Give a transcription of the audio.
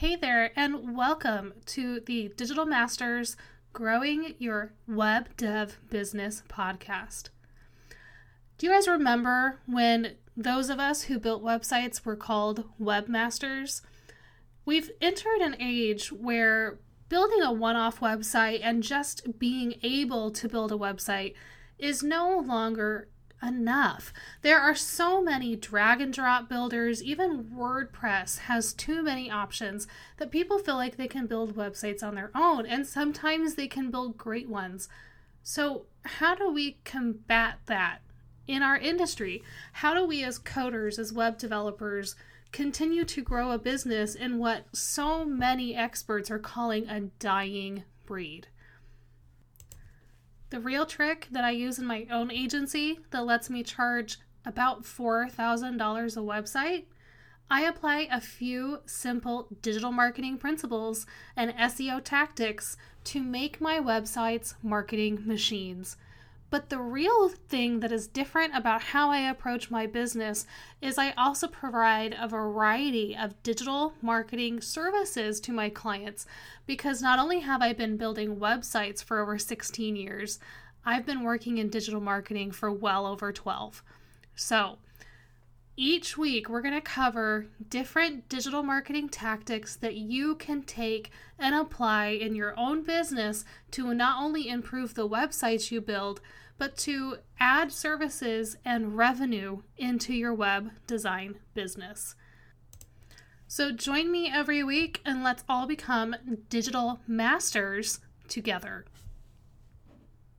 Hey there, and welcome to the Digital Masters Growing Your Web Dev Business podcast. Do you guys remember when those of us who built websites were called webmasters? We've entered an age where building a one off website and just being able to build a website is no longer enough. There are so many drag and drop builders, even WordPress has too many options that people feel like they can build websites on their own, and sometimes they can build great ones. So, how do we combat that in our industry? How do we, as coders, as web developers, continue to grow a business in what so many experts are calling a dying breed? The real trick that I use in my own agency that lets me charge about $4,000 a website, I apply a few simple digital marketing principles and SEO tactics to make my websites marketing machines. But the real thing that is different about how I approach my business is I also provide a variety of digital marketing services to my clients because not only have I been building websites for over 16 years, I've been working in digital marketing for well over 12. So, each week, we're going to cover different digital marketing tactics that you can take and apply in your own business to not only improve the websites you build, but to add services and revenue into your web design business. So, join me every week and let's all become digital masters together.